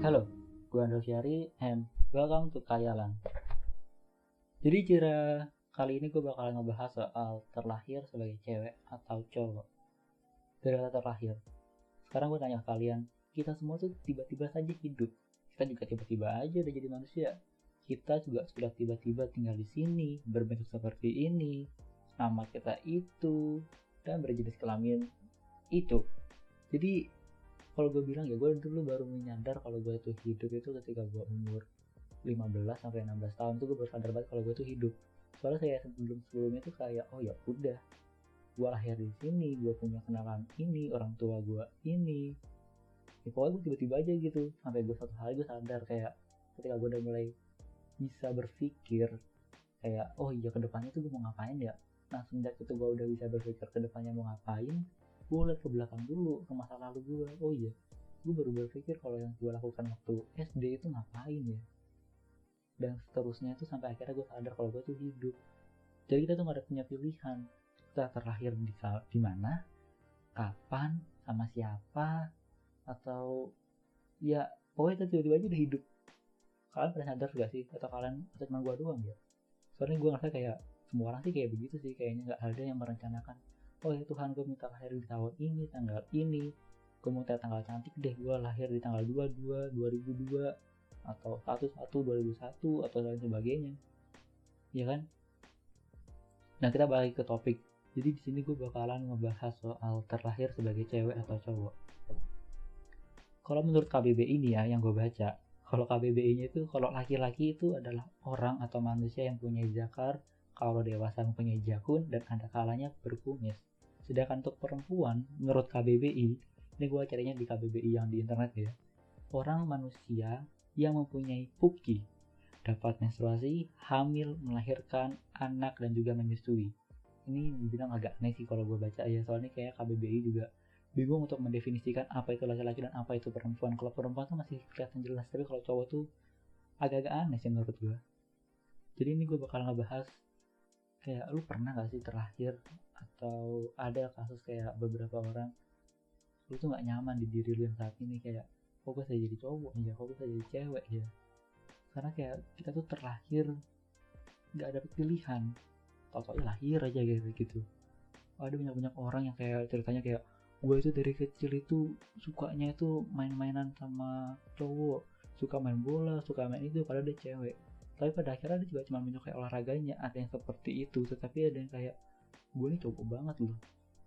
Halo, gue Andro Syari and welcome to Kayalan. Jadi kira kali ini gue bakal ngebahas soal terlahir sebagai cewek atau cowok. Dari kata terlahir. Sekarang gue tanya kalian, kita semua tuh tiba-tiba saja hidup. Kita juga tiba-tiba aja udah jadi manusia. Kita juga sudah tiba-tiba tinggal di sini, berbentuk seperti ini. Nama kita itu, dan berjenis kelamin itu. Jadi kalau gue bilang ya gue dulu baru menyadar kalau gue itu hidup itu ketika gue umur 15 sampai 16 tahun tuh gue baru sadar banget kalau gue tuh hidup. Soalnya saya sebelum sebelumnya tuh kayak oh ya udah gue lahir di sini gue punya kenalan ini orang tua gue ini. Ya pokoknya gue tiba-tiba aja gitu sampai gue satu hari gue sadar kayak ketika gue udah mulai bisa berpikir kayak oh iya ke depannya tuh gue mau ngapain ya? Nah sejak itu gue udah bisa berpikir ke depannya mau ngapain gue liat ke belakang dulu ke masa lalu gue. Oh iya gue baru berpikir kalau yang gue lakukan waktu SD itu ngapain ya? Dan seterusnya itu sampai akhirnya gue sadar kalau gue tuh hidup. Jadi kita tuh gak ada punya pilihan. Kita terlahir di di mana? Kapan? Sama siapa? Atau ya pokoknya kita tiba-tiba aja udah hidup. Kalian pernah sadar gak sih? Atau kalian atau cuma gue doang ya? Soalnya gue ngerasa kayak semua orang sih kayak begitu sih. Kayaknya nggak ada yang merencanakan oh ya Tuhan gue minta lahir di tahun ini tanggal ini. Gue mau tanggal cantik deh gue lahir di tanggal 22 2002 atau 11 2001 atau lain sebagainya. Ya kan? Nah kita balik ke topik. Jadi di sini gue bakalan ngebahas soal terlahir sebagai cewek atau cowok. Kalau menurut KBBI ini ya yang gue baca kalau KBBI nya itu kalau laki-laki itu adalah orang atau manusia yang punya zakar kalau dewasa mempunyai jakun dan ada kalanya berkumis Sedangkan untuk perempuan, menurut KBBI, ini gue carinya di KBBI yang di internet ya, orang manusia yang mempunyai puki dapat menstruasi, hamil, melahirkan anak dan juga menyusui. Ini bilang agak aneh sih kalau gue baca ya, soalnya kayak KBBI juga bingung untuk mendefinisikan apa itu laki-laki dan apa itu perempuan. Kalau perempuan tuh masih kelihatan jelas, tapi kalau cowok tuh agak-agak aneh sih menurut gue. Jadi ini gue bakal ngebahas kayak lu pernah gak sih terakhir atau ada kasus kayak beberapa orang lu tuh nggak nyaman di diri lu yang saat ini kayak kok gue jadi cowok ya kok gue jadi cewek ya? Karena kayak kita tuh terlahir nggak ada pilihan. Tau tau lahir aja gitu gitu. Ada banyak banyak orang yang kayak ceritanya kayak gue itu dari kecil itu sukanya itu main-mainan sama cowok suka main bola suka main itu padahal dia cewek tapi pada akhirnya dia juga cuma menyukai olahraganya ada yang seperti itu. Tetapi ada yang kayak gue nih cowok banget loh.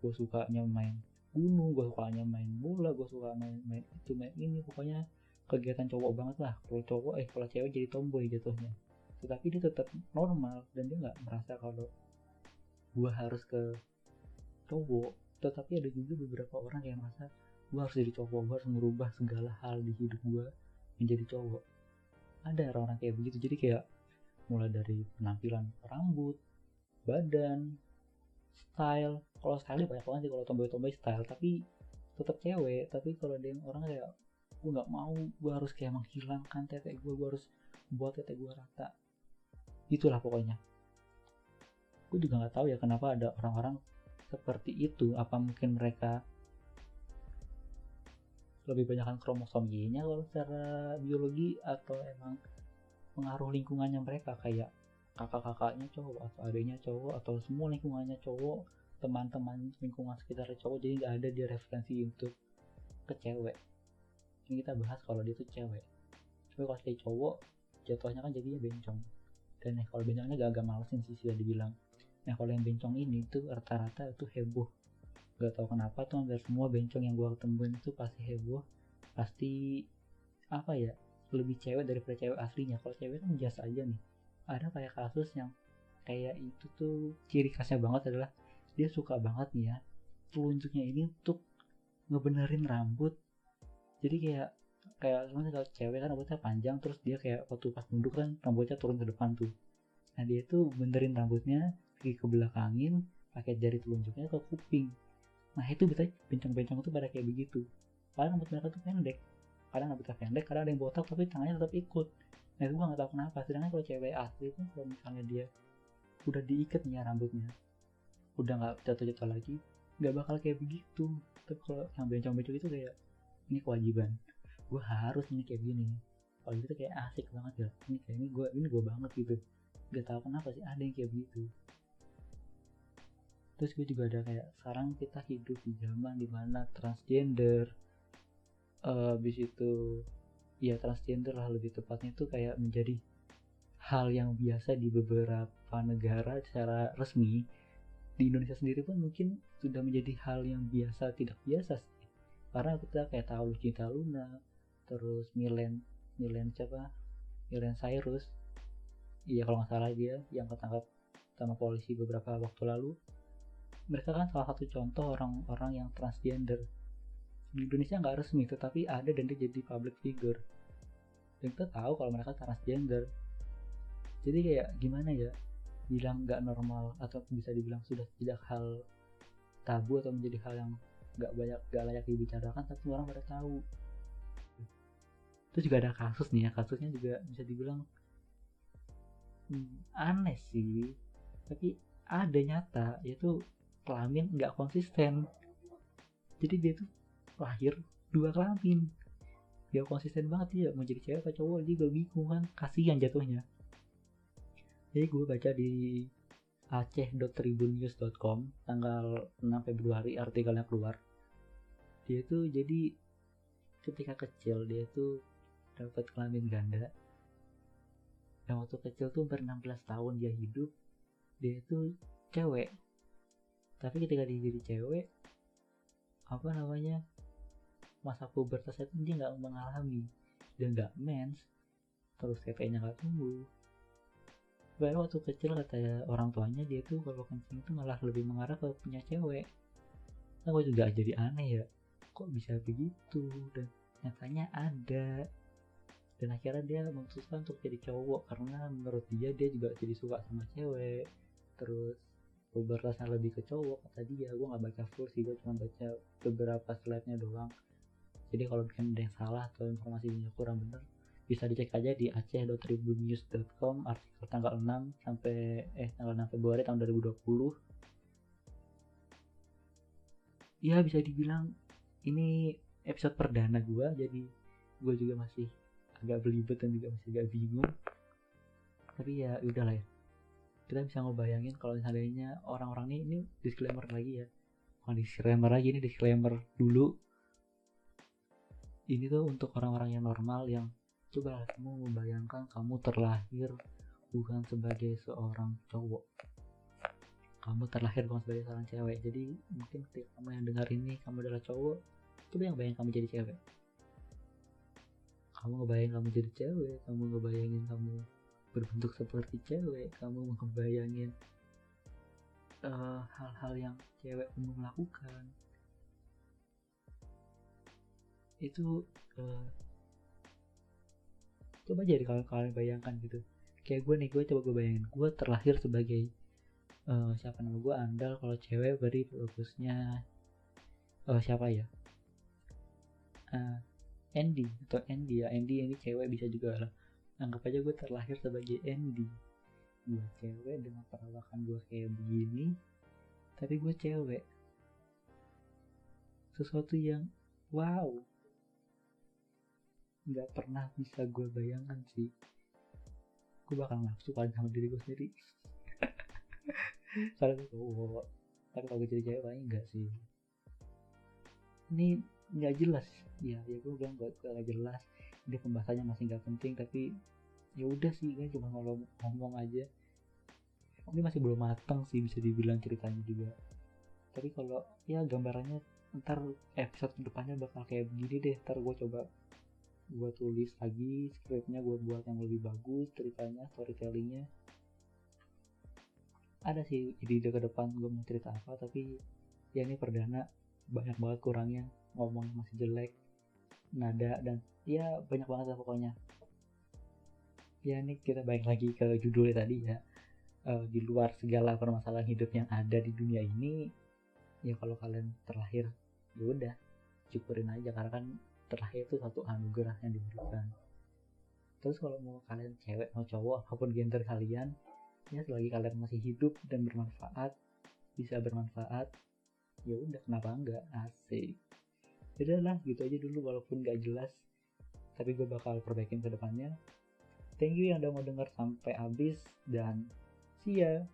Gue sukanya main gunung gue sukanya main bola gue suka main main itu main ini. Pokoknya kegiatan cowok banget lah. Kalau cowok eh kalau cewek jadi tomboy jatuhnya. Tetapi dia tetap normal dan dia nggak merasa kalau gue harus ke cowok. Tetapi ada juga beberapa orang yang merasa gue harus jadi cowok gue harus merubah segala hal di hidup gue menjadi cowok ada orang-orang kayak begitu. Jadi kayak mulai dari penampilan rambut badan style. Kalau style banyak banget sih kalau tomboy-tomboy style. Tapi tetap cewek tapi kalau ada yang orang kayak gue nggak mau gue harus kayak menghilangkan tete gue gue harus buat tete gue rata. Itulah pokoknya. Gue juga nggak tahu ya kenapa ada orang-orang seperti itu. Apa mungkin mereka lebih banyakkan kromosom Y-nya kalau secara biologi atau emang pengaruh lingkungannya mereka kayak kakak-kakaknya cowok atau adiknya cowok atau semua lingkungannya cowok teman-teman lingkungan sekitar cowok jadi nggak ada dia referensi untuk ke cewek. Ini kita bahas kalau dia tuh cewek. Tapi kalau dia cowok jatuhnya kan jadinya bencong. Dan ya kalau bencongnya gak agak malesin sih sudah dibilang. Nah kalau yang bencong ini tuh rata-rata itu heboh gak tau kenapa tuh hampir semua bencong yang gua ketemuin itu pasti heboh. Pasti apa ya lebih cewek daripada cewek aslinya. Kalau cewek kan biasa aja nih. Ada kayak kasus yang kayak itu tuh ciri khasnya banget adalah dia suka banget nih ya telunjuknya ini untuk ngebenerin rambut. Jadi kayak kayak sebenarnya kalau cewek kan rambutnya panjang terus dia kayak waktu pas nunduk kan rambutnya turun ke depan tuh. Nah dia tuh benerin rambutnya pergi ke belakangin pakai jari telunjuknya ke kuping nah itu bisa bencong-bencong itu pada kayak begitu. Padahal rambut mereka tuh pendek. Kadang rambutnya pendek kadang ada yang botak tapi tangannya tetap ikut. Nah itu gue gak tau kenapa. Sedangkan kalau cewek asli itu kalau misalnya dia udah diikat nih ya rambutnya udah nggak jatuh-jatuh lagi nggak bakal kayak begitu. Tapi kalau yang bencong-bencong itu kayak ini kewajiban. Gue harus ini kayak gini. Kalau gitu kayak asik banget ya. Ini kayak ini gue ini gue banget gitu. Gak tau kenapa sih ada yang kayak begitu terus gue juga ada kayak sekarang kita hidup di zaman di mana transgender uh, habis itu ya transgender lah lebih tepatnya itu kayak menjadi hal yang biasa di beberapa negara secara resmi. Di Indonesia sendiri pun mungkin sudah menjadi hal yang biasa tidak biasa sih. Karena kita kayak tahu Cinta Luna terus Milen Milen siapa? Milen Cyrus. Iya kalau nggak salah dia yang ketangkap sama polisi beberapa waktu lalu mereka kan salah satu contoh orang-orang yang transgender. Di Indonesia nggak resmi tetapi ada dan dia jadi public figure. Dan kita tahu kalau mereka transgender. Jadi kayak gimana ya? Bilang nggak normal atau bisa dibilang sudah tidak hal tabu atau menjadi hal yang nggak banyak nggak layak dibicarakan tapi orang pada tahu. Itu juga ada kasus nih ya kasusnya juga bisa dibilang hmm, aneh sih. Tapi ada nyata yaitu kelamin nggak konsisten. Jadi dia tuh lahir dua kelamin. Dia konsisten banget dia mau jadi cewek atau cowok dia juga bingung kan kasihan jatuhnya. Jadi gue baca di aceh.tribunnews.com tanggal 6 Februari artikelnya keluar. Dia tuh jadi ketika kecil dia tuh dapat kelamin ganda. Dan waktu kecil tuh ber 16 tahun dia hidup dia itu cewek tapi ketika dia jadi cewek apa namanya masa pubertasnya itu dia nggak mengalami. Dan nggak mens terus tetenya nggak tumbuh. Padahal waktu kecil kata orang tuanya dia tuh kalau kencing itu malah lebih mengarah ke punya cewek. Nah gue juga jadi aneh ya, kok bisa begitu? Dan nyatanya ada. Dan akhirnya dia memutuskan untuk jadi cowok karena menurut dia dia juga jadi suka sama cewek. Terus pubertasnya lebih ke cowok kata dia. Gue nggak baca full sih gue cuma baca beberapa slide-nya doang. Jadi kalau bikin ada yang salah atau informasinya kurang bener bisa dicek aja di aceh.tribunnews.com artikel tanggal 6 sampai eh tanggal 6 Februari tahun 2020 ya bisa dibilang ini episode perdana gue jadi gue juga masih agak belibet dan juga masih agak bingung. Tapi ya udah lah ya kita bisa ngebayangin kalau misalnya orang-orang ini ini disclaimer lagi ya. Bukan disclaimer lagi ini disclaimer dulu. Ini tuh untuk orang-orang yang normal yang coba kamu membayangkan kamu terlahir bukan sebagai seorang cowok. Kamu terlahir bukan sebagai seorang cewek. Jadi mungkin ketika kamu yang dengar ini kamu adalah cowok coba yang bayang kamu jadi cewek. Kamu ngebayang kamu jadi cewek kamu ngebayangin kamu berbentuk seperti cewek kamu ngebayangin eh, hal-hal uh, yang cewek umum lakukan. Itu uh, coba jadi kalau kalian bayangkan gitu. Kayak gue nih gue coba gue bayangin. Gue terlahir sebagai uh, siapa nama gue andal. Kalau cewek berarti bagusnya uh, siapa ya? Uh, Andy. Atau Andy ya. Andy ini cewek bisa juga lah anggap aja gue terlahir sebagai Andy. Gue cewek dengan perawakan gue kayak begini tapi gue cewek. Sesuatu yang wow. Nggak pernah bisa gue bayangkan sih. Gue bakal nafsu paling sama diri gue sendiri. Soalnya gue cowok tapi kalau gue jadi cewek paling enggak sih. Ini nggak jelas. Ya ya gue bilang gak, gak jelas dia pembahasannya masih nggak penting tapi ya udah sih kan cuma ngomong ngomong aja. Ini masih belum matang sih bisa dibilang ceritanya juga. Tapi kalau ya gambarannya ntar episode ke depannya bakal kayak begini deh. Ntar gue coba gue tulis lagi skripnya gue buat yang lebih bagus ceritanya storytellingnya. Ada sih ide-ide ke depan gue mau cerita apa tapi ya ini perdana banyak banget kurangnya. Ngomong masih jelek nada dan ya banyak banget lah pokoknya. Ya ini kita balik lagi ke judulnya tadi ya. Uh, di luar segala permasalahan hidup yang ada di dunia ini ya kalau kalian terlahir ya udah syukurin aja karena kan terlahir itu satu anugerah yang diberikan. Terus kalau mau kalian cewek mau cowok apa pun gender kalian ya selagi kalian masih hidup dan bermanfaat bisa bermanfaat ya udah kenapa enggak? Asik. Udah lah gitu aja dulu walaupun gak jelas tapi gue bakal perbaikin ke depannya. Thank you yang udah mau denger sampai habis dan see ya